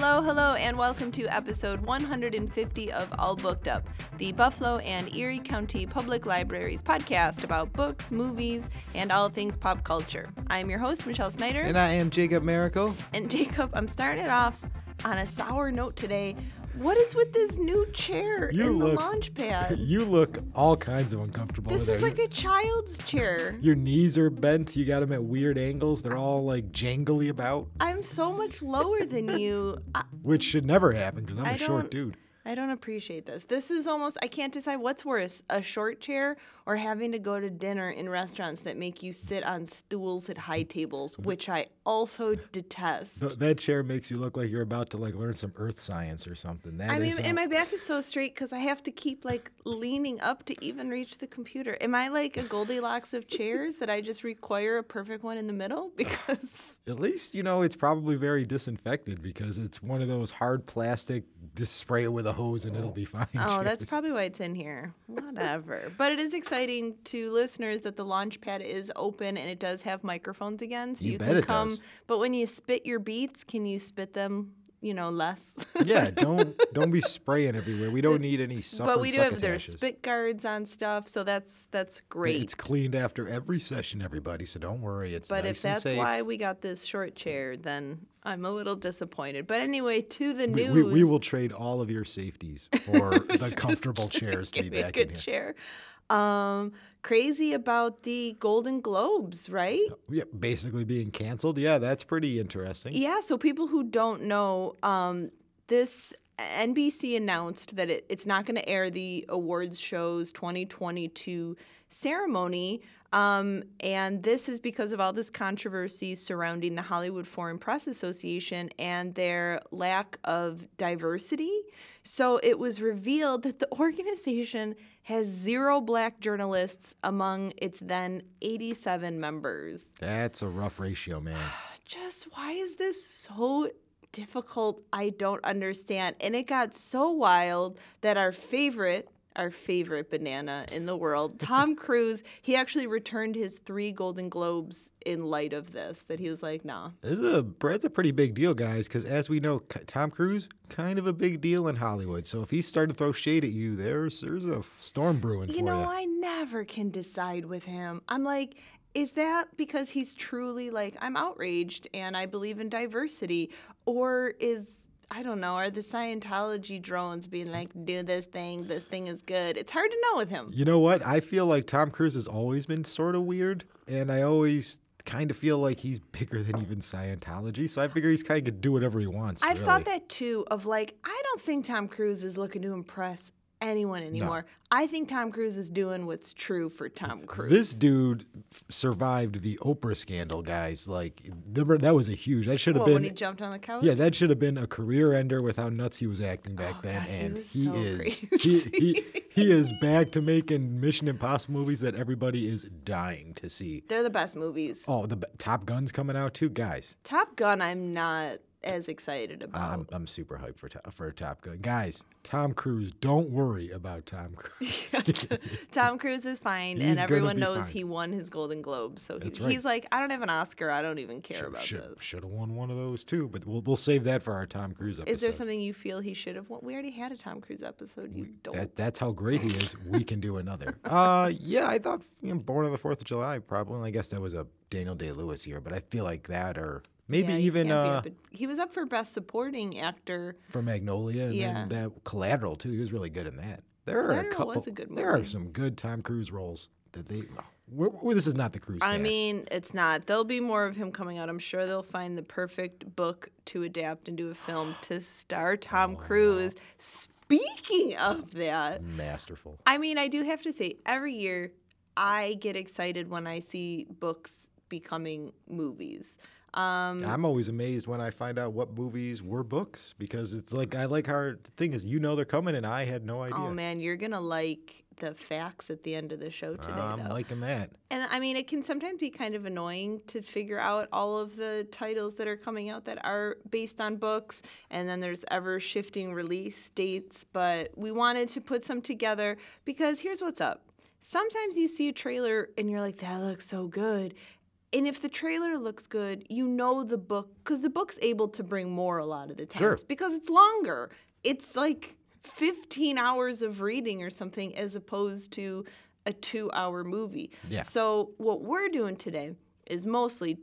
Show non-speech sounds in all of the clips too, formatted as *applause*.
Hello, hello, and welcome to episode 150 of All Booked Up, the Buffalo and Erie County Public Libraries podcast about books, movies, and all things pop culture. I'm your host, Michelle Snyder. And I am Jacob Miracle. And Jacob, I'm starting it off on a sour note today. What is with this new chair You in look- the launch pad? *laughs* You look all kinds of uncomfortable. This there. is like a child's chair. *laughs* Your knees are bent. You got them at weird angles. They're all like jangly about, I'm so much lower than *laughs* you. I, which should never happen because I'm a I short don't- dude. I don't appreciate this. This is almost, I can't decide what's worse a short chair or having to go to dinner in restaurants that make you sit on stools at high tables, which I also detest. Th- that chair makes you look like you're about to like learn some earth science or something. That I mean, and my back is so straight because I have to keep like leaning up to even reach the computer. Am I like a Goldilocks of chairs that I just require a perfect one in the middle? *laughs* Because At least you know it's probably very disinfected because it's one of those hard plastic. Just spray it with a hose and it'll be fine. Oh, that's probably why it's in here. Whatever. but it is exciting to listeners that the launch pad is open and it does have microphones again. So You you, can come. does. But when you spit your beats, can you spit them, you know, less? *laughs* yeah. Don't don't be spraying everywhere. We don't need any but we do have there's succotashes. spit guards on stuff, so that's that's great. It's cleaned after every session, everybody. So don't worry. It's but nice if that's why we got this short chair, then I'm a little disappointed. But anyway, to the We, news. we, we will trade all of your safeties for *laughs* the comfortable chairs to be me a back good in here. chair. Um, crazy about the Golden Globes, right? Yeah, basically being canceled. Yeah, that's pretty interesting. Yeah, so people who don't know, um, this NBC announced that it, it's not going to air the awards show's 2022 ceremony. Um, and this is because of all this controversy surrounding the Hollywood Foreign Press Association and their lack of diversity. So it was revealed that the *laughs* organization has zero black journalists among its then 87 members That's a rough ratio, man. *sighs* just why is this so difficult? I don't understand. And it got so wild that our favorite, our favorite banana in the world, Tom *laughs* Cruise, he actually returned his three Golden Globes in light of this. That he was like, nah. This is a that's a pretty big deal, guys. Because as we know, Tom Cruise kind of a big deal in Hollywood. So if he's starting to throw shade at you, there's there's a storm brewing You for know, you. I never can decide with him. I'm like, is that because he's truly like, I'm outraged and I believe in diversity? Or is, I don't know, are the Scientology drones being like, do this thing, this thing is good? It's hard to know with him. You know what? I feel like Tom Cruise has always been sort of weird, and I always kind of feel like he's bigger than even Scientology. So I figure he's kind of could do whatever he wants. I've really. thought that too of like, I don't think Tom Cruise is looking to impress anyone anymore. I think Tom Cruise is doing what's true for Tom Cruise. This dude survived the Oprah scandal, guys. Like, that was a huge. That should have What, when he been. jumped on the couch? Yeah, that should have been a career ender with how nuts he was acting back Oh, then. God, he and was he so is *laughs* he, he he is back to making Mission Impossible movies that everybody is dying to see. They're the best movies. Oh, the Top Gun's coming out too, guys. Top Gun, I'm not as excited about. I'm, I'm super hyped for for Top Gun, guys. Tom Cruise, don't worry about Tom Cruise. *laughs* Tom Cruise is fine, He's and everyone knows fine. he won his Golden Globe. So he, right. he's like, I don't have an Oscar. I don't even care about should this. should have won one of those too, but we'll we'll save that for our Tom Cruise episode. Is there something you feel he should have won? We already had a Tom Cruise episode. You don't. That, that's how great he is. We can do another. *laughs* Uh, yeah, I thought you know, Born on the Fourth of July probably. I guess that was a Daniel Day Lewis year, but I feel like that or maybe Yeah, even uh, up he was up for best supporting actor. for Magnolia and Yeah. then that Collateral too. He was really good in that. There are a Collateral couple. was a good There are some good Tom Cruise roles that they. oh, we're, we're- this is not the Cruise. I cast. mean, it's not. There'll be more of him coming out. I'm sure they'll find the perfect book to adapt into a film to star Tom Cruise. Speaking of that, masterful. I mean, I do have to say, every year I get excited when I see books becoming movies. Um, I'm always amazed when I find out what movies were books because it's like I like how the thing is you know they're coming and I had no idea. oh man, you're gonna like the facts at the end of the show today, I'm though. liking that. And I mean, it can sometimes be kind of annoying to figure out all of the titles that are coming out that are based on books, and then there's ever shifting release dates. But we wanted to put some together because here's what's up. Sometimes you see a trailer and you're like, that looks so good. And if the trailer looks good, you know the book because the book's able to bring more a lot of the times Sure. because it's longer. It's like 15 hours of reading or something as opposed to a two hour movie. Yeah. So, what we're doing today is mostly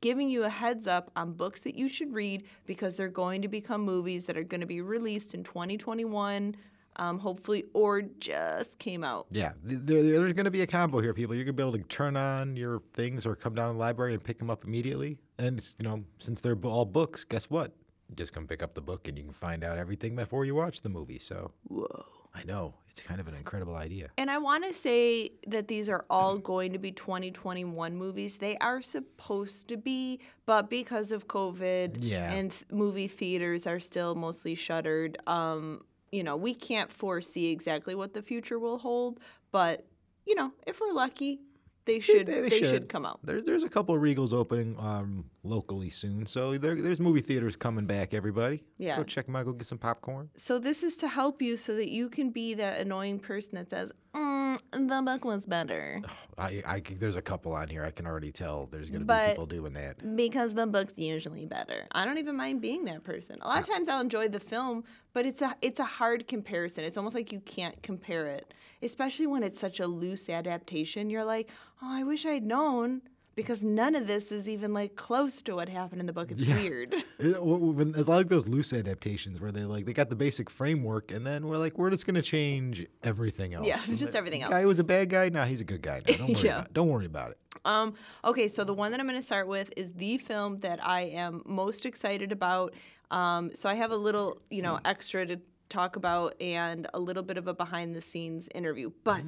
giving you a heads up on books that you should read because they're going to become movies that are going to be released in 2021, um, hopefully, or just came out. Yeah, there, there's going to be a combo here, people. You're going to be able to turn on your things or come down to the library and pick them up immediately. And, it's, you know, since they're all books, guess what? Just come pick up the book and you can find out everything before you watch the movie. So, Whoa. I know, it's kind of an incredible idea. And I want to say that these are all going to be 2021 movies. They are supposed to be, but because of COVID Yeah. and th- movie theaters are still mostly shuttered, um, you know, we can't foresee exactly what the future will hold. But, you know, if we're lucky, they should they they, should. should. come out. There's there's a couple of Regals opening um, locally soon, so there, there's movie theaters coming back. Everybody, Yeah. go check them out. Go get some popcorn. So this is to help you so that you can be that annoying person that says, mm, "The book was better." *sighs* I, I there's a couple on here. I can already tell there's gonna be people doing that. because the book's usually better. I don't even mind being that person. A lot of times I'll enjoy the film, but it's a it's a hard comparison. It's almost like you can't compare it, especially when it's such a loose adaptation. You're like, "Oh, I wish I'd known." Because none of this is even like close to what happened in the book. It's Yeah. weird. *laughs* It- w- w- It's like those loose adaptations where they like they got the basic framework, and then we're like, we're just gonna change everything else. Yeah, *laughs* just everything else. Guy was a bad guy, now he's a good guy. Now don't worry *laughs* Yeah. about. It. Don't worry about it. Um, okay, so the one that I'm going to start with is the film that I am most excited about. Um, so I have a little, you know, extra to talk about and a little bit of a behind the scenes interview. But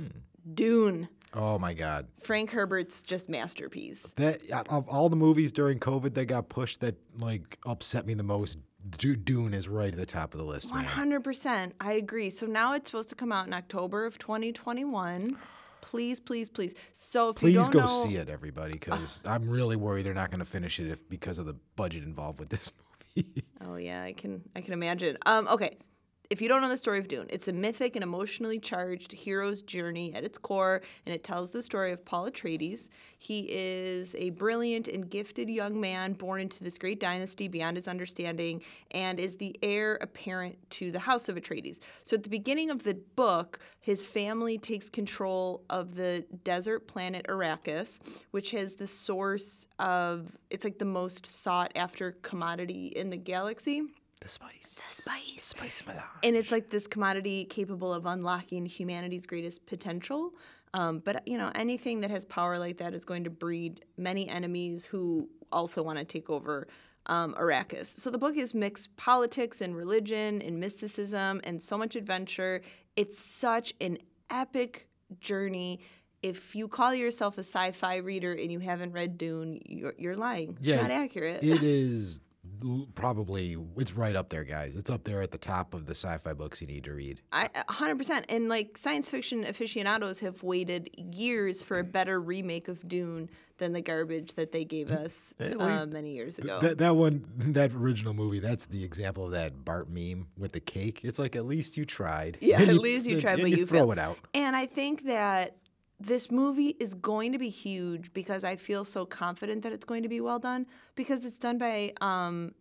Dune, Oh my God, Frank Herbert's just masterpiece. that of all the movies during COVID that got pushed that like upset me the most, Dune is right at the top of the list. Hundred percent, I agree. So now it's supposed to come out in October of 2021. Please, please, please. So if you Please go know, see it, everybody, because *sighs* I'm really worried they're not going to finish it if because of the budget involved with this *laughs* movie. Oh yeah, I can I can imagine. Um, okay. If you don't know the story of Dune, it's a mythic and emotionally charged hero's journey at its core, and it tells the story of Paul Atreides. He is a brilliant and gifted young man born into this great dynasty beyond his understanding, and is the heir apparent to the House of Atreides. So at the beginning of the book, his family takes control of the desert planet Arrakis, which has the source of it's like the most sought after commodity in the galaxy. The spice. The spice. Spice melange. And it's like this commodity capable of unlocking humanity's greatest potential. Um, but you know, anything that has power like that is going to breed many enemies who also want to take over um, Arrakis. So the book is mixed politics and religion and mysticism and so much adventure. It's such an epic journey. If you call yourself a sci-fi reader and you haven't read Dune, you're, you're lying. It's Yeah, not accurate. It *laughs* is probably it's right up there, guys. It's up there at the top of the sci-fi books you need to read. I a hundred percent. And like science fiction aficionados have waited years for a better remake of Dune than the garbage that they gave us uh, many years ago. That that one, that original movie, that's the example of that Bart meme with the cake. It's like at least you tried. Yeah, *laughs* at least you tried, but you you throw failed. it out. and I think that this movie is going to be huge because I feel so confident that it's going to be well done because it's done by um,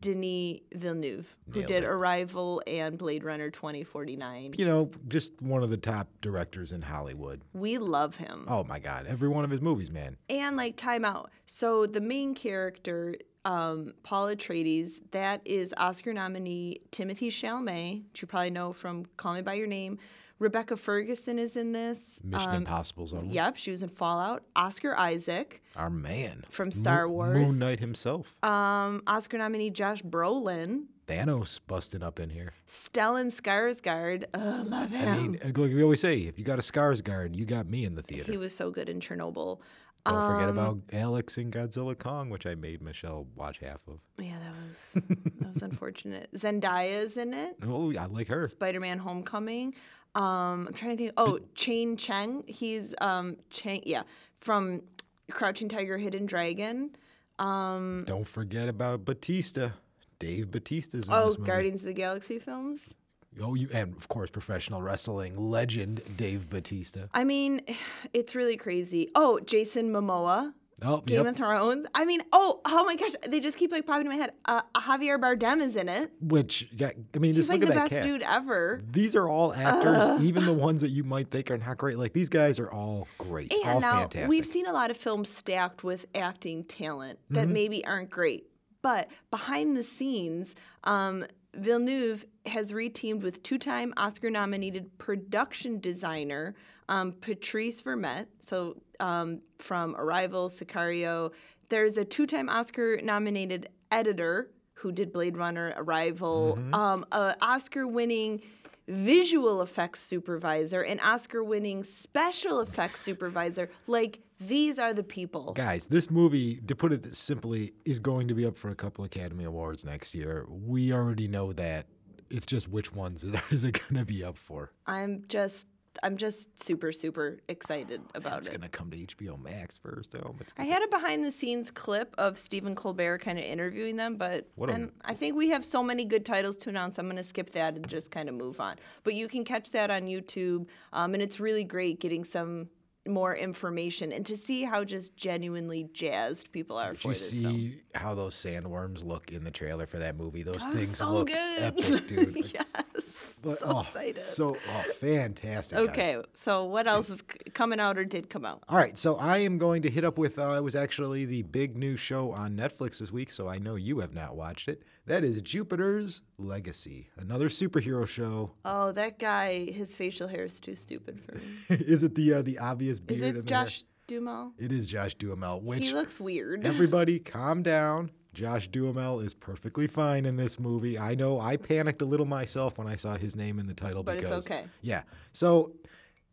Denis Villeneuve, who Nailed did it. Arrival and Blade Runner 2049. You know, just one of the top directors in Hollywood. We love him. Oh my God, every one of his movies, man. and like time out. So the main character, um, Paul Atreides, that is Oscar nominee Timothée Chalamet, which you probably know from Call Me by Your Name. Rebecca Ferguson is in this. Mission Um, Impossible's own. Yep, she was in Fallout. Oscar Isaac, Our man From Mo- Star Wars. Moon Knight himself. um, Oscar nominee Josh Brolin, Thanos busting up in here. Stellan Skarsgård. Ugh, love him. I mean, like we always say, if you got a Skarsgård, you got me in the theater. he was so good in Chernobyl. Don't forget Um, about Alex in Godzilla Kong, which I made Michelle watch half of. Yeah, that was that was unfortunate. *laughs* Zendaya's in it. Oh, I like her. Spider-Man: Homecoming. Um, I'm trying to think. Oh, Chain Cheng. He's um Chang. Yeah, from Crouching Tiger, Hidden Dragon. Um, Don't forget about Bautista. Dave Bautista's in oh, this movie. Guardians of the Galaxy films. Oh, you and of course professional wrestling legend Dave Bautista. I mean, *sighs* it's really crazy. Oh, Jason Momoa. Oh, Game yep. of Thrones. I mean, oh, oh my gosh, they just keep like popping in my head. Uh, Javier Bardem is in it. Which, yeah, I mean, He's just like look the at that best cast. dude ever. These are all actors, even the ones that you might think are not great. Like these guys are all great, all And now fantastic. we've seen a lot of films stacked with acting talent that Mm-hmm. maybe aren't great, but behind the scenes, um, Villeneuve has reteamed with two-time Oscar-nominated production designer um, Patrice Vermette. So um, from Arrival, Sicario. There's a two-time Oscar-nominated editor who did Blade Runner, Arrival, Mm-hmm. um, a Oscar-winning visual effects supervisor, an Oscar-winning special effects supervisor. Like these are the people. Guys, this movie, to put it simply, is going to be up for a couple Academy Awards next year. We already know that. It's just which ones *laughs* is it going to be up for? I'm just, I'm just super, super excited about It's it. It's going to come to HBO Max first, though. I had a behind-the-scenes clip of Stephen Colbert kind of interviewing them, but What a- and I think we have so many good titles to announce. I'm going to skip that and just kind of move on. But you can catch that on YouTube, um, and it's really great getting some more information and to see how just genuinely jazzed people are Did for you this see film. how those sandworms look in the trailer for that movie? Those things so look good. epic, *laughs* dude. yes, But, so oh, excited. So, oh, fantastic. guys. okay, so what else is coming out or did come out? All right, so I am going to hit up with. Uh, it was actually the big new show on Netflix this week, so I know you have not watched it. That is Jupiter's Legacy, another superhero show. Oh, that guy, his facial hair is too stupid for me. *laughs* is it the uh, the obvious beard? Is it? Josh Duhamel? It is Josh Duhamel. Which He looks weird. *laughs* everybody, calm down. Josh Duhamel is perfectly fine in this movie. I know I panicked a little myself when I saw his name in the title But it's because okay. Yeah. So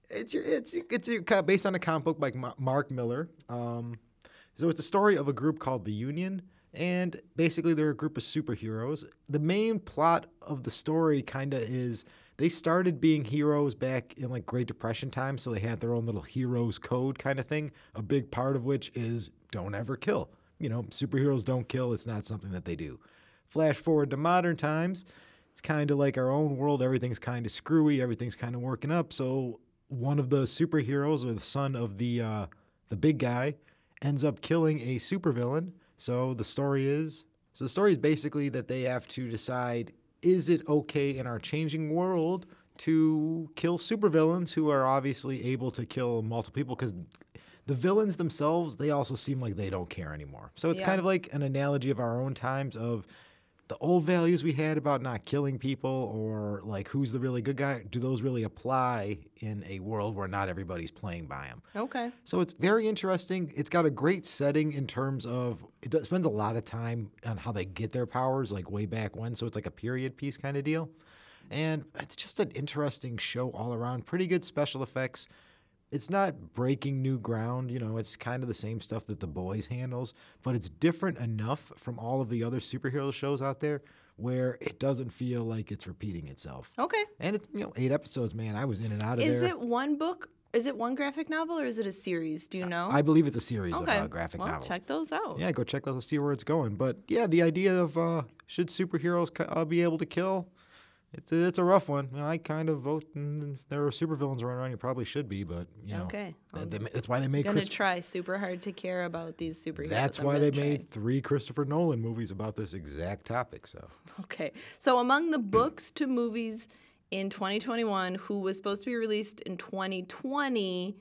it's your it's it's your, based on a comic book by Mark Millar. Um, so it's a story of a group called the Union, and basically they're a group of superheroes. The main plot of the story kind of is they started being heroes back in like Great Depression times, so they had their own little heroes code kind of thing. A big part of which is don't ever kill. You know, superheroes don't kill. It's not something that they do. Flash forward to modern times, it's kind of like our own world. Everything's kind of screwy. Everything's kind of working up. So one of the superheroes, or the son of the uh, the big guy, ends up killing a supervillain. So the story is so the story is basically that they have to decide: is it okay in our changing world to kill supervillains who are obviously able to kill multiple people? Because the villains themselves, they also seem like they don't care anymore. So it's Yeah. kind of like an analogy of our own times of the old values we had about not killing people or like who's the really good guy. Do those really apply in a world where not everybody's playing by them? Okay. So it's very interesting. It's got a great setting in terms of it spends a lot of time on how they get their powers, like way back when. So it's like a period piece kind of deal. And it's just an interesting show all around. Pretty good special effects. It's not breaking new ground, you know, it's kind of the same stuff that The Boys handles, but it's different enough from all of the other superhero shows out there where it doesn't feel like it's repeating itself. Okay. And it's, you know, eight episodes, man. I was in and out of Is there. it one book? Is it one graphic novel or is it a series? Do you know? I believe it's a series okay. of uh, graphic well, novels. check those out. Yeah, go check those and see where it's going. But yeah, the idea of uh, should superheroes uh, be able to kill? It's a, it's a rough one. You know, I kind of vote. And if there are supervillains running around, you probably should be. But you know, Okay. Uh, th- they that's why they made. I'm gonna Chris- try super hard to care about these superheroes. that's I'm why they try. made three Christopher Nolan movies about this exact topic. So *laughs* Okay. So among the books to movies in 2021 who was supposed to be released in 2020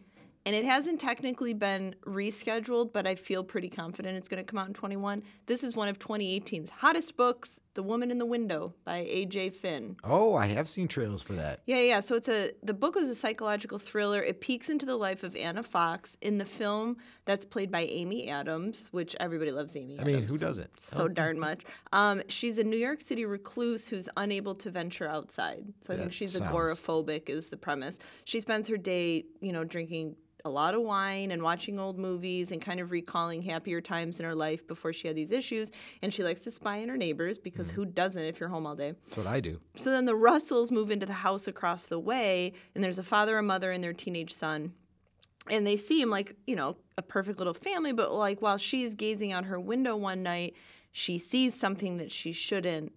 and it hasn't technically been rescheduled, but I feel pretty confident it's going to come out in 21. This is one of 2018's hottest books, The Woman in the Window by AJ Finn. oh, I have seen trailers for that. Yeah, yeah. So it's a the book is a psychological thriller. It peeks into the life of Anna Fox in the film that's played by Amy Adams, which everybody loves Amy I Adams. mean, who doesn't? So darn much. Um, she's a New York City recluse who's unable to venture outside. So I think she's sounds- agoraphobic is the premise. She spends her day, you know, drinking a lot of wine and watching old movies and kind of recalling happier times in her life before she had these issues. And she likes to spy on her neighbors because Mm. who doesn't if you're home all day? That's what I do. So then the Russells move into the house across the way, and there's a father, a mother, and their teenage son. And they seem like, you know, a perfect little family, but like while she's gazing out her window one night, she sees something that she shouldn't.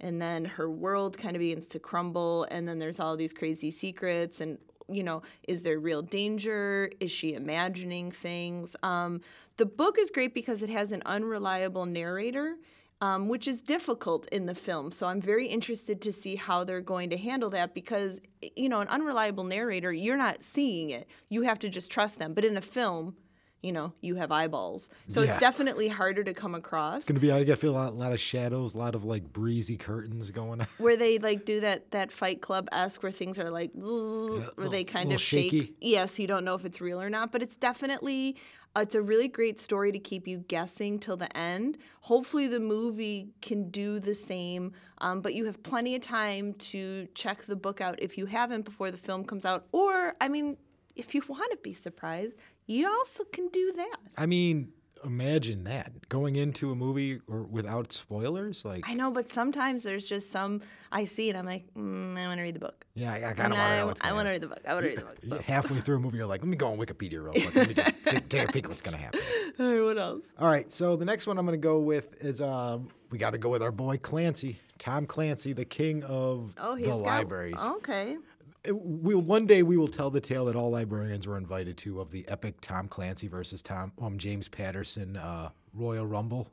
And then her world kind of begins to crumble, and then there's all these crazy secrets. And you know, is there real danger? Is she imagining things? Um, the book is great because it has an unreliable narrator. Um, which is difficult in the film. So I'm very interested to see how they're going to handle that because, you know, an unreliable narrator, you're not seeing it. You have to just trust them. But in a film, you know, you have eyeballs. So Yeah. it's definitely harder to come across. It's gonna be. I feel a lot, lot of shadows, a lot of like breezy curtains going on. where they like do that that Fight Club esque where things are like where little- they kind of shake. Yes, you don't know if it's real or not, but it's definitely uh, it's a really great story to keep you guessing till the end. Hopefully, the movie can do the same, um, but you have plenty of time to check the book out if you haven't before the film comes out. Or, I mean, if you want to be surprised, you also can do that. I mean, imagine that going into a movie or without spoilers. Like, I know, but sometimes there's just some I see and I'm like, mm, I want to read the book. yeah, I, I kind of want to I, I want to read the book. I want to read the book. So. Halfway through a movie, you're like, let me go on Wikipedia real quick. Let me just *laughs* take, take a peek at what's gonna happen. All right, what else? All right, so the next one I'm going to go with is um, we got to go with our boy Clancy, Tom Clancy, the king of Oh, he's the got, libraries. Okay. We one day we will tell the tale that all librarians were invited to of the epic Tom Clancy versus Tom um, James Patterson uh, Royal Rumble.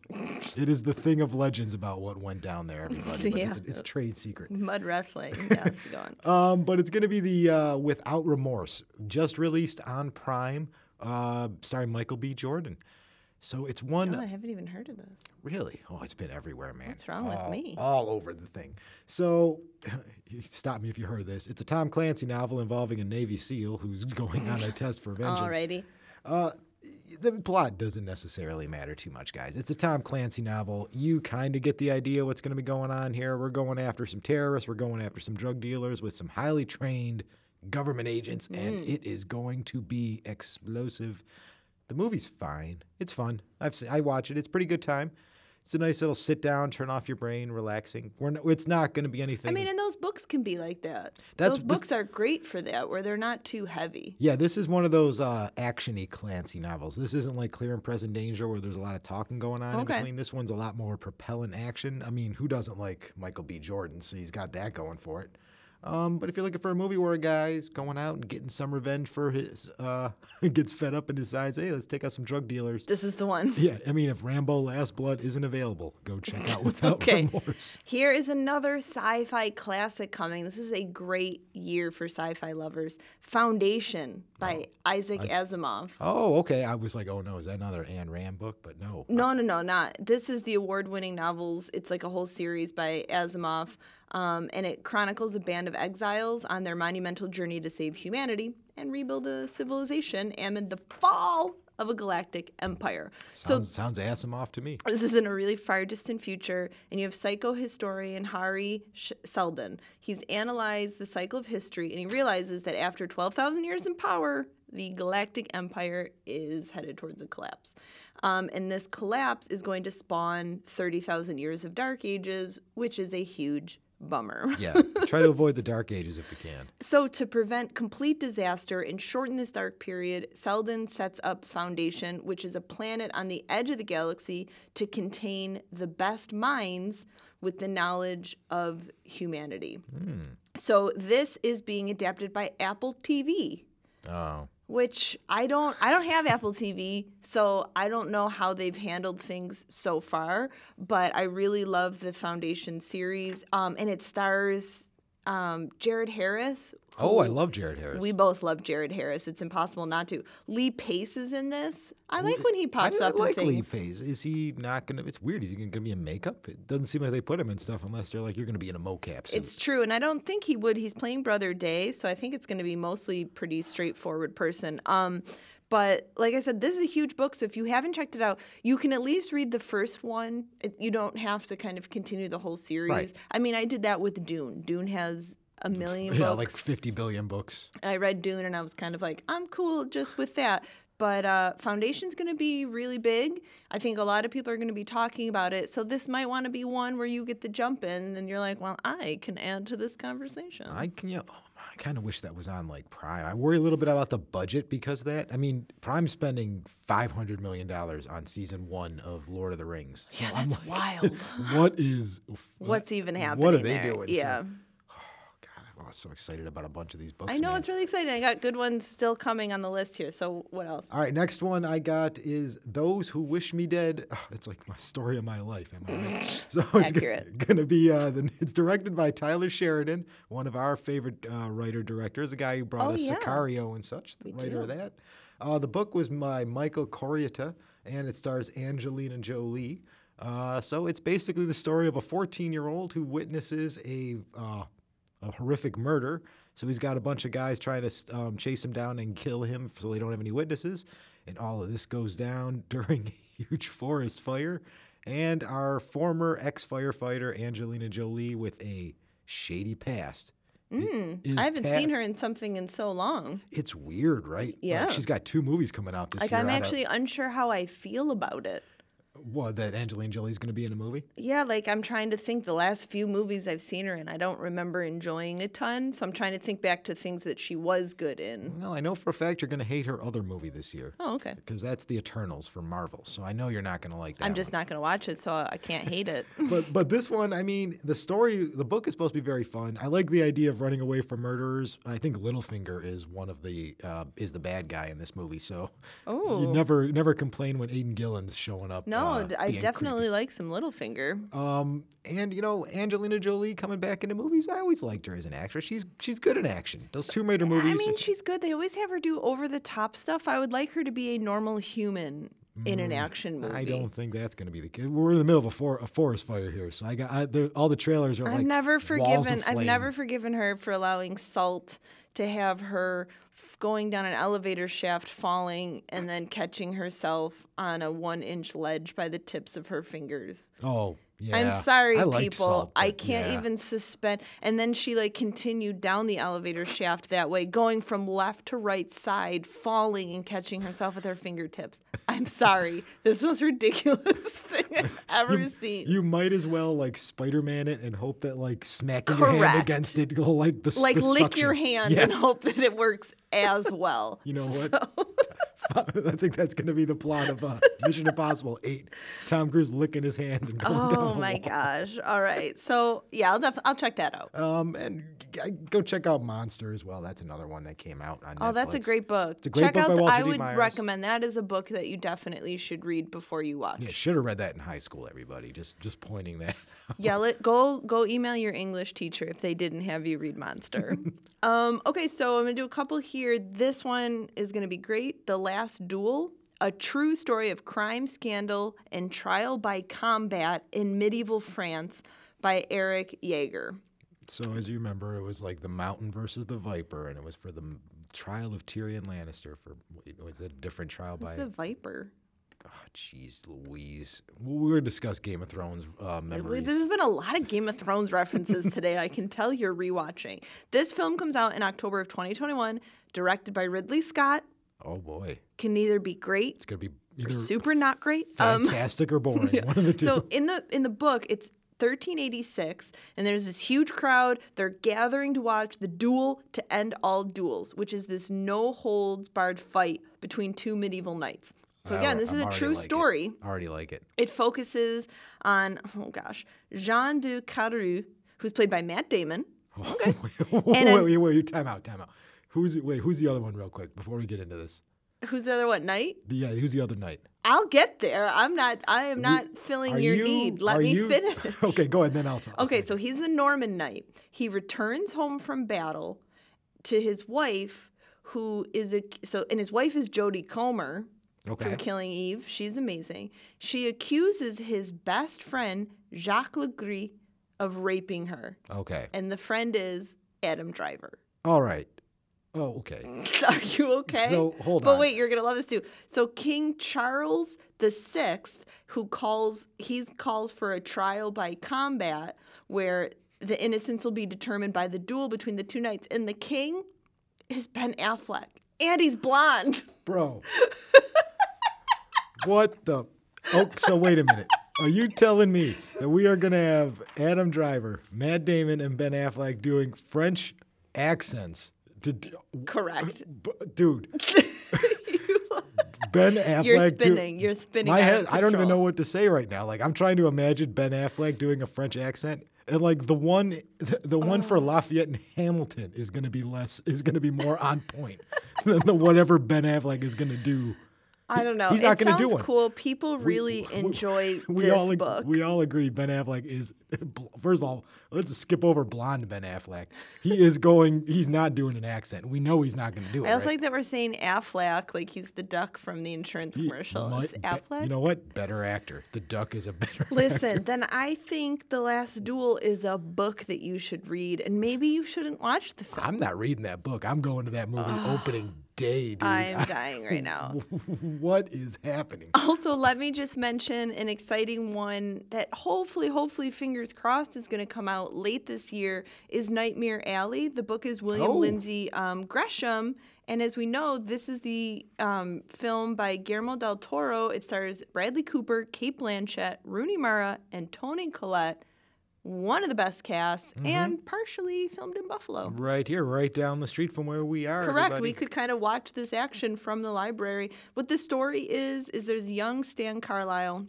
it is the thing of legends about what went down there, everybody. But it's, a, it's a trade secret. Mud wrestling. *laughs* Yes, go on. Um, but it's going to be the uh, Without Remorse, just released on Prime, uh, starring Michael B. Jordan. So it's one Oh, I haven't even heard of this. Really? Oh, it's been everywhere, man. What's wrong with All- me? All over the thing. So, *laughs* stop me if you heard this. It's a Tom Clancy novel involving a Navy SEAL who's *laughs* going on a test for vengeance. Alrighty. Uh, the plot doesn't necessarily matter too much, guys. It's a Tom Clancy novel. You kind of get the idea what's going to be going on here. We're going after some terrorists. We're going after some drug dealers with some highly trained government agents, and it is going to be explosive. The movie's fine. It's fun. I've seen, I watch it. It's a pretty good time. It's a nice little sit down, turn off your brain, relaxing. We're no, it's not going to be anything. I mean, and those books can be like that. That's- those this- books are great for that, where they're not too heavy. Yeah, this is one of those uh, actiony Clancy novels. This isn't like Clear and Present Danger where there's a lot of talking going on Okay. in between. This one's a lot more propellant action. I mean, who doesn't like Michael B. Jordan? So he's got that going for it. Um, but if you're looking for a movie where a guy's going out and getting some revenge for his, uh, *laughs* gets fed up and decides, hey, let's take out some drug dealers. This is the one. *laughs* Yeah, I mean, if Rambo Last Blood isn't available, go check out Without *laughs* Okay. Remorse. Here is another sci fi classic coming. This is a great year for sci fi lovers. Foundation by Isaac Asimov. Oh, okay. I was like, oh no, is that another Anne Rand book? But no. No, no, no, not. This is the award winning novels. It's like a whole series by Asimov. Um, and it chronicles a band of exiles on their monumental journey to save humanity and rebuild a civilization amid the fall of a galactic empire. So Sounds, sounds Asimov to me. this is in a really far distant future, and you have psychohistorian Hari Sh- Seldon. He's analyzed the cycle of history, and he realizes that after 12,000 years in power, the galactic empire is headed towards a collapse. Um, and this collapse is going to spawn 30,000 years of dark ages, which is a huge bummer. *laughs* Yeah. Try to *laughs* avoid the dark ages if you can. So, to prevent complete disaster and shorten this dark period, Seldon sets up Foundation, which is a planet on the edge of the galaxy to contain the best minds with the knowledge of humanity. Hmm. So, this is being adapted by Apple TV Oh. Which I don't I don't have Apple TV, so I don't know how they've handled things so far, but I really love the Foundation series. Um, and it stars um, Jared Harris. Oh, I love Jared Harris. We both love Jared Harris. It's impossible not to. Lee Pace is in this. I like when he pops didn't up in like Lee. Pace. Is he not gonna? It's weird. Is he gonna be in makeup? It doesn't seem like they put him in stuff unless they're like, you're gonna be in a mocap suit. It's true, and I don't think he would. He's playing Brother Day, so I think it's going to be mostly pretty straightforward person. Um, but like I said, this is a huge book, so if you haven't checked it out, you can at least read the first one. It, you don't have to kind of continue the whole series. Right. I mean, I did that with Dune. Dune has a million yeah, books. like 50 billion books. I read Dune, and I was kind of like, I'm cool just with that. But uh, Foundation's going to be really big. I think a lot of people are going to be talking about it. So this might want to be one where you get the jump in, and you're like, well, I can add to this conversation. I can. Yeah, oh, I kind of wish that was on like Prime. I worry a little bit about the budget because of that. I mean, Prime's spending 500 million dollars on season one of Lord of the Rings. So yeah, that's like, wild. *laughs* what is? What's even happening? What are they there? doing? Yeah. God, I'm so excited about a bunch of these books. I know man. it's really exciting. I got good ones still coming on the list here. So what else? All right, next one I got is Those Who Wish Me Dead. Oh, it's like my story of my life, am I right? *laughs* so it's Accurate. *laughs* going to be, uh, the, it's directed by Taylor Sheridan, one of our favorite uh, writer directors, a guy who brought Oh, us yeah. Sicario and such, the We writer of that. Uh, the book was by Michael Koryta, and it stars Angelina Jolie. Uh, so it's basically the story of a 14 year old who witnesses a, uh, a horrific murder. So he's got a bunch of guys trying to um, chase him down and kill him so they don't have any witnesses. And all of this goes down *laughs* during a huge forest fire. And our former ex firefighter, Angelina Jolie, with a shady past. i- Mm, I haven't seen her in something in so long. It's weird, right? Like, Yeah. she's got two movies coming out this Like year. I'm out of- actually unsure how I feel about it. What, that Angelina Jolie's going to be in a movie? Yeah, like I'm trying to think the last few movies I've seen her in, I don't remember enjoying a ton. So I'm trying to think back to things that she was good in. Well, I know for a fact you're going to hate her other movie this year. Oh, okay. Because that's The Eternals for Marvel. So I know you're not going to like that. I'm one. just not going to watch it, so I can't hate it. *laughs* but but this one, I mean, the story, the book is supposed to be very fun. I like the idea of running away from murderers. I think Littlefinger is one of the uh, is the bad guy in this movie. So Oh. *laughs* you never never complain when Aidan Gillen's showing up. No, uh, d- I definitely creepy. like some Littlefinger. Um, and you know, Angelina Jolie coming back into movies. I always liked her as an actress. She's she's good in action. Those Tomb Raider movies. I mean, she's good. They always have her do over the top stuff. I would like her to be a normal human in an action movie. Mm, I don't think that's going to be the case. We're in the middle of a, for, a forest fire here, so I got I, all the trailers are I've like never forgiven. I've never forgiven her for allowing Salt to have her going down an elevator shaft, falling, and then catching herself on a one-inch ledge by the tips of her fingers. Oh, yeah. I'm sorry, I people. Salt, I can't yeah. even suspend. And then she like continued down the elevator shaft that way, going from left to right side, falling and catching herself with her fingertips. I'm sorry. This was *laughs* ridiculous thing I've ever seen. You might as well like Spider-Man it and hope that like smacking your hand against it go like the like the lick your hand Yeah. and hope that it works as well. You know what? *laughs* So- *laughs* I think that's going to be the plot of uh, Mission Impossible Eight. Tom Cruise licking his hands and going down. oh my gosh. All right. So yeah, I'll def- I'll check that out. Um, and g- go check out Monster as well. That's another one that came out on. Oh, that's a great book. It's a great Check book out. by Walter I D. would Myers. recommend that is a book that you definitely should read before you watch. Yeah, should have read that in high school. Everybody, just just pointing that. *laughs* out. Yeah, let go go email your English teacher if they didn't have you read Monster. *laughs* um, okay, so I'm gonna do a couple here. This one is gonna be great. The Last Duel, a true story of crime, scandal, and trial by combat in medieval France by Eric Jager. So as you remember, it was like the Mountain versus the Viper, and it was for the m- trial of Tyrion Lannister. For wait, was it a different trial by? What's the Viper? Oh, jeez, Louise. We're gonna discuss Game of Thrones uh, memories. There's been a lot of Game of Thrones references today. I can tell you're rewatching. This film comes out in October of 2021, directed by Ridley Scott. Oh boy, Can either be great it's gonna be either super not great. Um, fantastic or boring. *laughs* One of the two. So in the in the book, it's 1386, and there's this huge crowd. They're gathering to watch the duel to end all duels, which is this no holds barred fight between two medieval knights. So again, this is I'm a true like it. story. Already like it. It focuses on oh gosh, Jean de Carrouges, who's played by Matt Damon. Okay. *laughs* wait, wait, wait, wait, time out, time out. Who's wait? Who's the other one, real quick, before we get into this? Who's the other one? knight? Yeah, who's the other knight? I'll get there. I'm not. I am not filling your you- need. Let me you- finish. *laughs* Okay, go ahead. Then I'll talk. Okay, so he's the Norman knight. He returns home from battle to his wife, who is a so, and his wife is Jodie Comer Okay. from Killing Eve. She's amazing. She accuses his best friend Jacques Legris of raping her, Okay. and the friend is Adam Driver. All right. Oh, okay. *laughs* Are you okay? So, hold but on. wait, you're gonna love this too. So King Charles the Sixth, who calls he calls for a trial by combat, where the innocence will be determined by the duel between the two knights, and the king is Ben Affleck, and he's blonde. Bro. *laughs* what the? Oh, so wait a minute. Are you telling me that we are going to have Adam Driver, Matt Damon, and Ben Affleck doing French accents? To Correct. Uh, b- dude, *laughs* Ben Affleck. You're do- spinning. You're spinning. my head. I don't even know what to say right now. Like I'm trying to imagine Ben Affleck doing a French accent. and like the one, the, the one for oh. Lafayette and Hamilton is going to be less, is going to be more on point *laughs* than the whatever Ben Affleck is going to do. I don't know. He's not gonna do one. cool. People really *laughs* we- enjoy We this all ag- book. we all agree Ben Affleck is. *laughs* First of all, let's skip over blonde Ben Affleck. He is going. He's not doing an accent. We know he's not going to do it. I also right? like that we're saying Affleck, like he's the duck from the insurance He commercial. might It's Affleck. You know what? Better actor. The duck is a better. *laughs* Listen, then I think The Last Duel is a book that you should read, and maybe you shouldn't watch the film. I'm not reading that book. I'm going to that movie ah, opening day, dude. I'm *laughs* dying right now. what is happening? Also, let me just mention an exciting one that hopefully, hopefully, fingers crossed, is going to come out late this year. Is Nightmare Alley? The book is William Oh. Lindsay um, Gresham, and as we know, this is the um, film by Guillermo del Toro. It stars Bradley Cooper, Cate Blanchett, Rooney Mara, and Toni Collette. One of the best casts, Mm-hmm. and partially filmed in Buffalo. Right here, right down the street from where we are. Correct. everybody. We could kind of watch this action from the library. What the story is is there's young Stan Carlisle.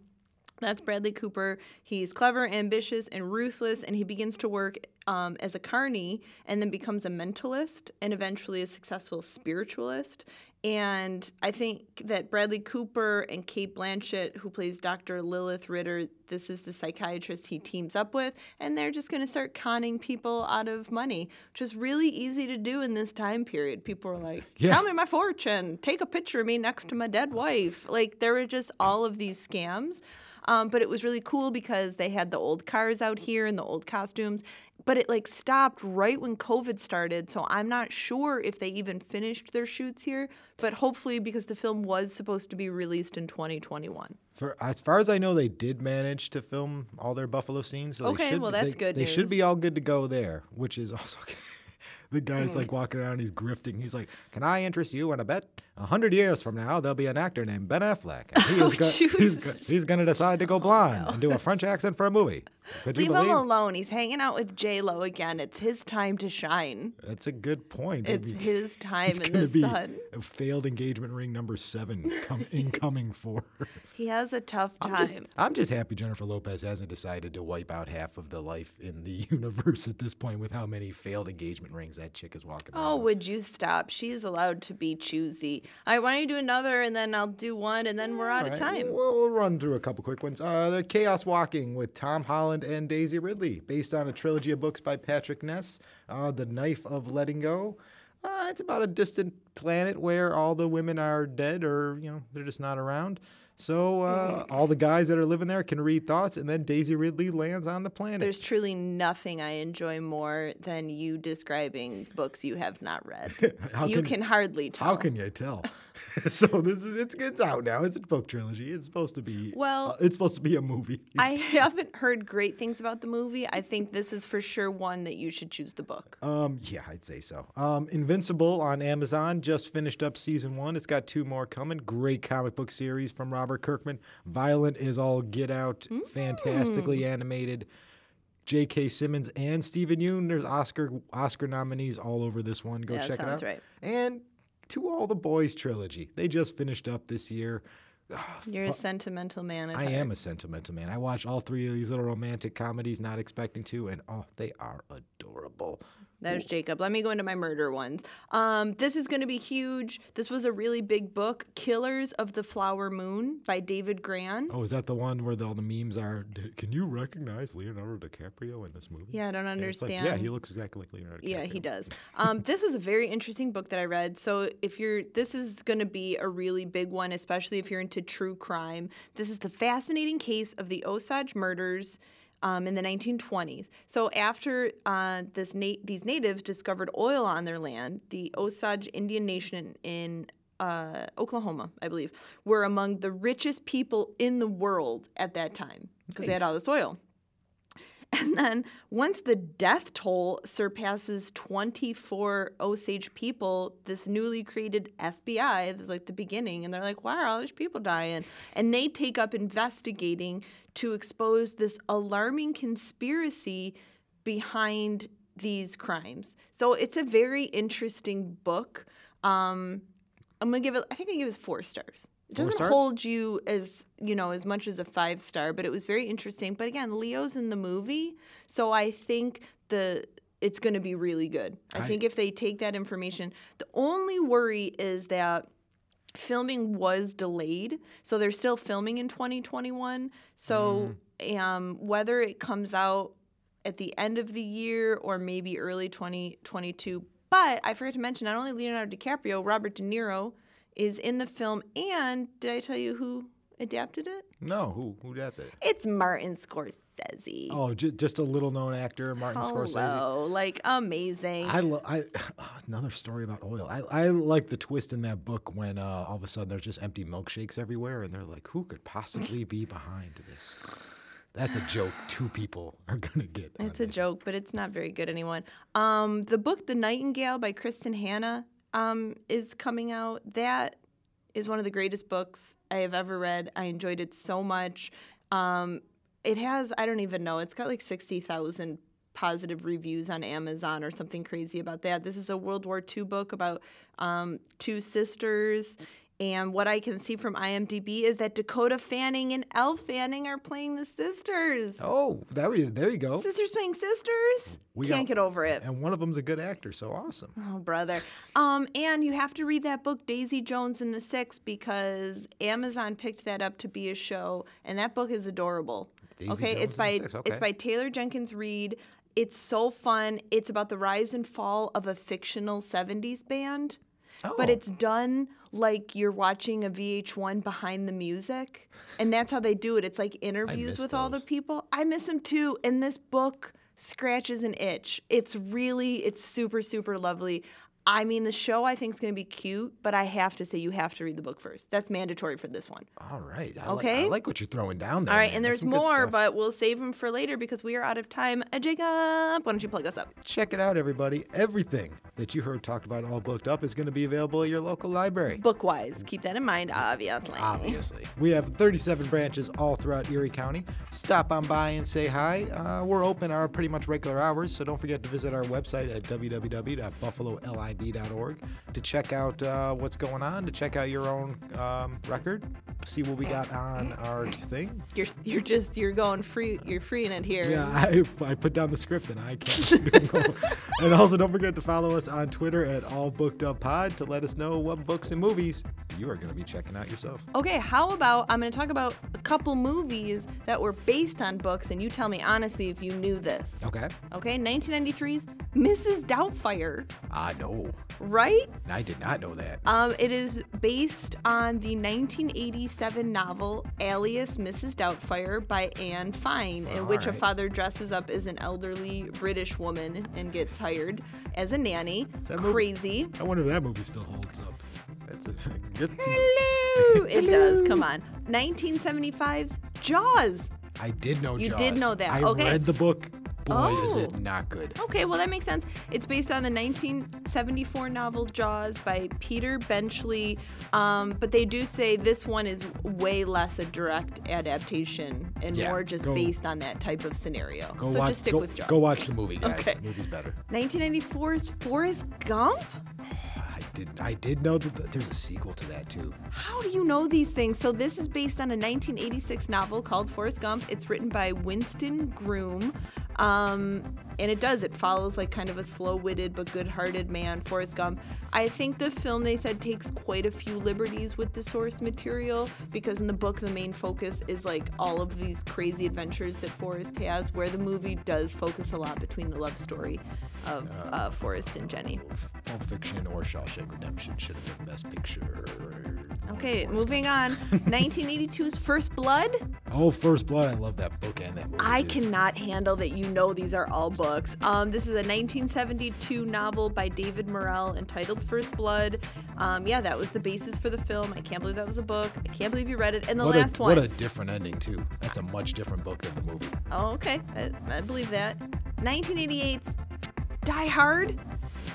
That's Bradley Cooper. He's clever, ambitious, and ruthless, and he begins to work um, as a carny and then becomes a mentalist and eventually a successful spiritualist. And I think that Bradley Cooper and Cate Blanchett, who plays Dr. Lilith Ritter, this is the psychiatrist he teams up with, and they're just going to start conning people out of money, which is really easy to do in this time period. People are like, Yeah. "Tell me my fortune. Take a picture of me next to my dead wife." Like there were just all of these scams. Um, but it was really cool because they had the old cars out here and the old costumes. But it like stopped right when COVID started. So I'm not sure if they even finished their shoots here. But hopefully, because the film was supposed to be released in 2021. For, as far as I know, they did manage to film all their Buffalo scenes. So Okay, should, well, that's they, good They should be all good to go there, which is also. *laughs* the guy's like walking around, he's grifting. He's like, "Can I interest you in a bet? A hundred years from now, there'll be an actor named Ben Affleck, and he *laughs* Oh, go- he's, go- he's going to decide to go oh, blonde and do a French *laughs* accent for a movie." Could you Leave him alone. He's hanging out with J Lo again. It's his time to shine. That's a good point. It's Maybe his time in the sun. failed engagement ring number seven come, *laughs* incoming for. He has a tough I'm time. just, I'm just happy Jennifer Lopez hasn't decided to wipe out half of the life in the universe at this point with how many failed engagement rings that chick is walking Oh, around. would you stop? She's allowed to be choosy. I why don't you do another and then I'll do one and then we're out of time. We'll, we'll run through a couple quick ones. Uh, the Chaos Walking with Tom Holland and Daisy Ridley, based on a trilogy of books by Patrick Ness. Uh, the Knife of Letting Go. Uh, it's about a distant planet where all the women are dead or, you know, they're just not around. So uh, all the guys that are living there can read thoughts, and then Daisy Ridley lands on the planet. There's truly nothing I enjoy more than you describing books you have not read. *laughs* You can- can, hardly tell. How can you tell? *laughs* so this is it's it's out now. It's a book trilogy. It's supposed to be Well- uh, it's supposed to be a movie. I *laughs* haven't heard great things about the movie. I think this is for sure one that you should choose the book. Um, yeah, I'd say so. Um, Invincible on Amazon just finished up season one. It's got two more coming. Great comic book series from Robert Kirkman. Violent is all get out, Mm. fantastically animated. J.K. Simmons and Steven Yeun. There's Oscar Oscar nominees all over this one. Go Yeah, check it sounds out. right. And to all the boys trilogy. They just finished up this year. Ah, You're a sentimental man. I heart. am a sentimental man. I watch all three of these little romantic comedies, not expecting to, and oh, they are adorable. There's Jacob. Let me go into my murder ones. Um, this is going to be huge. This was a really big book, Killers of the Flower Moon by David Grann. Oh, is that the one where the, all the memes are? "D- Can you recognize Leonardo DiCaprio in this movie? Yeah, I don't And it's like, understand. yeah, he looks exactly like Leonardo. Yeah, he does. Um, this was a very interesting book that I read. So if you're, this is going to be a really big one, especially if you're into true crime. This is the fascinating case of the Osage murders. Um, in the 1920s. So after uh, this na- these natives discovered oil on their land, the Osage Indian Nation in uh, Oklahoma, I believe, were among the richest people in the world at that time because they had all this oil. *laughs* And then once the death toll surpasses 24 Osage people, this newly created FBI, like the beginning, and they're like, why are all these people dying? And they take up investigating to expose this alarming conspiracy behind these crimes. So it's a very interesting book. Um, I'm gonna give it. I think I give it four stars. It doesn't hold you as you know as much as a five star, but it was very interesting. But again, Leo's in the movie, so I think the it's going to be really good. I, I- think if they take that information, the only worry is that filming was delayed, so they're still filming in 2021. So um, whether it comes out at the end of the year or maybe early 2022. But I forgot to mention not only Leonardo DiCaprio, Robert De Niro is in the film, and did I tell you who adapted it? No, who who that? Be? It's Martin Scorsese. Oh, j- just a little known actor, Martin Scorsese. Hello, like amazing. I, lo- I *sighs* another story about oil. I, I like the twist in that book when uh, all of a sudden there's just empty milkshakes everywhere, and they're like, "Who could possibly be behind this?" That's a joke. Two people are gonna get. It's a this. joke, but it's not very good, anyone. Um, the book The Nightingale by Kristin Hannah um, is coming out. That is one of the greatest books I have ever read. I enjoyed it so much. Um, it has, I don't even know, it's got like 60,000 positive reviews on Amazon or something crazy about that. This is a World War II book about um, two sisters. And what I can see from IMDb is that Dakota Fanning and Elle Fanning are playing the sisters. Oh, there you there you go. Sisters playing sisters? We Can't got- get over it. And one of them's a good actor, so awesome. Oh, brother. Um, and you have to read that book, Daisy Jones and the Six, because Amazon picked that up to be a show, and that book is adorable. Daisy okay, Jones it's by Six, it's by Taylor Jenkins Reid. It's so fun. It's about the rise and fall of a fictional '70s band, but Oh. it's done like you're watching a VH1 behind the music, and that's how they do it. It's like interviews with all the people. I miss them too. And this book scratches an itch. It's really, it's super, super lovely. I mean, the show I think is going to be cute, but I have to say you have to read the book first. That's mandatory for this one. All right. I Okay. Like, I like what you're throwing down there. All right, man. and That's there's more, but we'll save them for later because we are out of time. Uh, Jacob, why don't you plug us up? check it out, everybody. Everything that you heard talked about all booked up is going to be available at your local library. Book wise, keep that in mind, obviously. Obviously. We have 37 branches all throughout Erie County. Stop on by and say hi. Uh, we're open our pretty much regular hours, so don't forget to visit our website at www.buffalolib.org to check out uh, what's going on, to check out your own um, record, see what we got on our *laughs* thing. You're you're just you're going free. You're freeing it here. Yeah, I, I put down the script and I can't. *laughs* and also, don't forget to follow us on Twitter at All Booked Up Pod to let us know what books and movies you are going to be checking out yourself. Okay, how about I'm going to talk about a couple movies that were based on books, and you tell me honestly if you knew this. Okay. Okay, 1993's Mrs. Doubtfire, I know. Right? I did not know that. Um, it is based on the 1987 novel Alias Mrs. Doubtfire by Anne Fine, in which a father dresses up as an elderly British woman and gets hired as a nanny. that movie- Crazy. I wonder if that movie still holds up. That's a *laughs* good. Hello! It does. Come on. 1975's Jaws. I did know. You Jaws. did know that, I okay. read the book. Boy, is Oh. it not good. Okay, well, that makes sense. It's based on the 1974 novel Jaws by Peter Benchley. Um, but they do say this one is way less a direct adaptation and Yeah, more just go- based on that type of scenario. So watch. just stick go, with Jaws. Go watch the movie, guys. Okay. The movie's better. 1994's Forrest Gump? I did. I did know that there's a sequel to that too. How do you know these things? So this is based on a 1986 novel called Forrest Gump. It's written by Winston Groom. Um, and it does. It follows like kind of a slow-witted but good-hearted man, Forrest Gump. I think the film they said takes quite a few liberties with the source material because in the book the main focus is like all of these crazy adventures that Forrest has, where the movie does focus a lot between the love story of uh, Forrest and Jenny. Pulp Fiction or Shawshank Redemption should have been the Best Picture. Okay, moving on. 1982's First Blood. Oh, First Blood. I love that book and that movie. I dude. cannot handle that you know these are all books. Um, this is a 1972 novel by David Morrell entitled First Blood. Um, yeah, that was the basis for the film. I can't believe that was a book. I can't believe you read it. And the what last a, one. What a different ending too. That's a much different book than the movie. oh, okay. I, I believe that. 1988's Die Hard.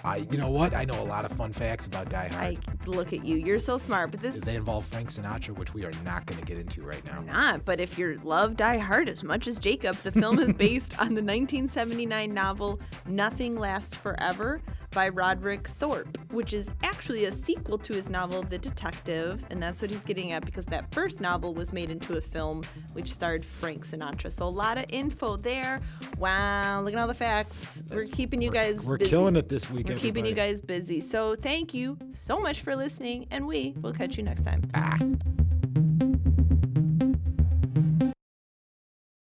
I, you know what? I know a lot of fun facts about Die Hard. I look at you. You're so smart, but this They involve Frank Sinatra, which we are not going to get into right now. not. But if you love Die Hard as much as Jacob, the film is *laughs* based on the 1979 novel Nothing Lasts Forever by Roderick Thorp, which is actually a sequel to his novel The Detective, and that's what he's getting at because that first novel was made into a film which starred Frank Sinatra. So a lot of info there. Wow, look at all the facts. We're keeping you guys We're busy. killing it this week. We're keeping you guys busy. So thank you so much for listening, and we will catch you next time. Ah.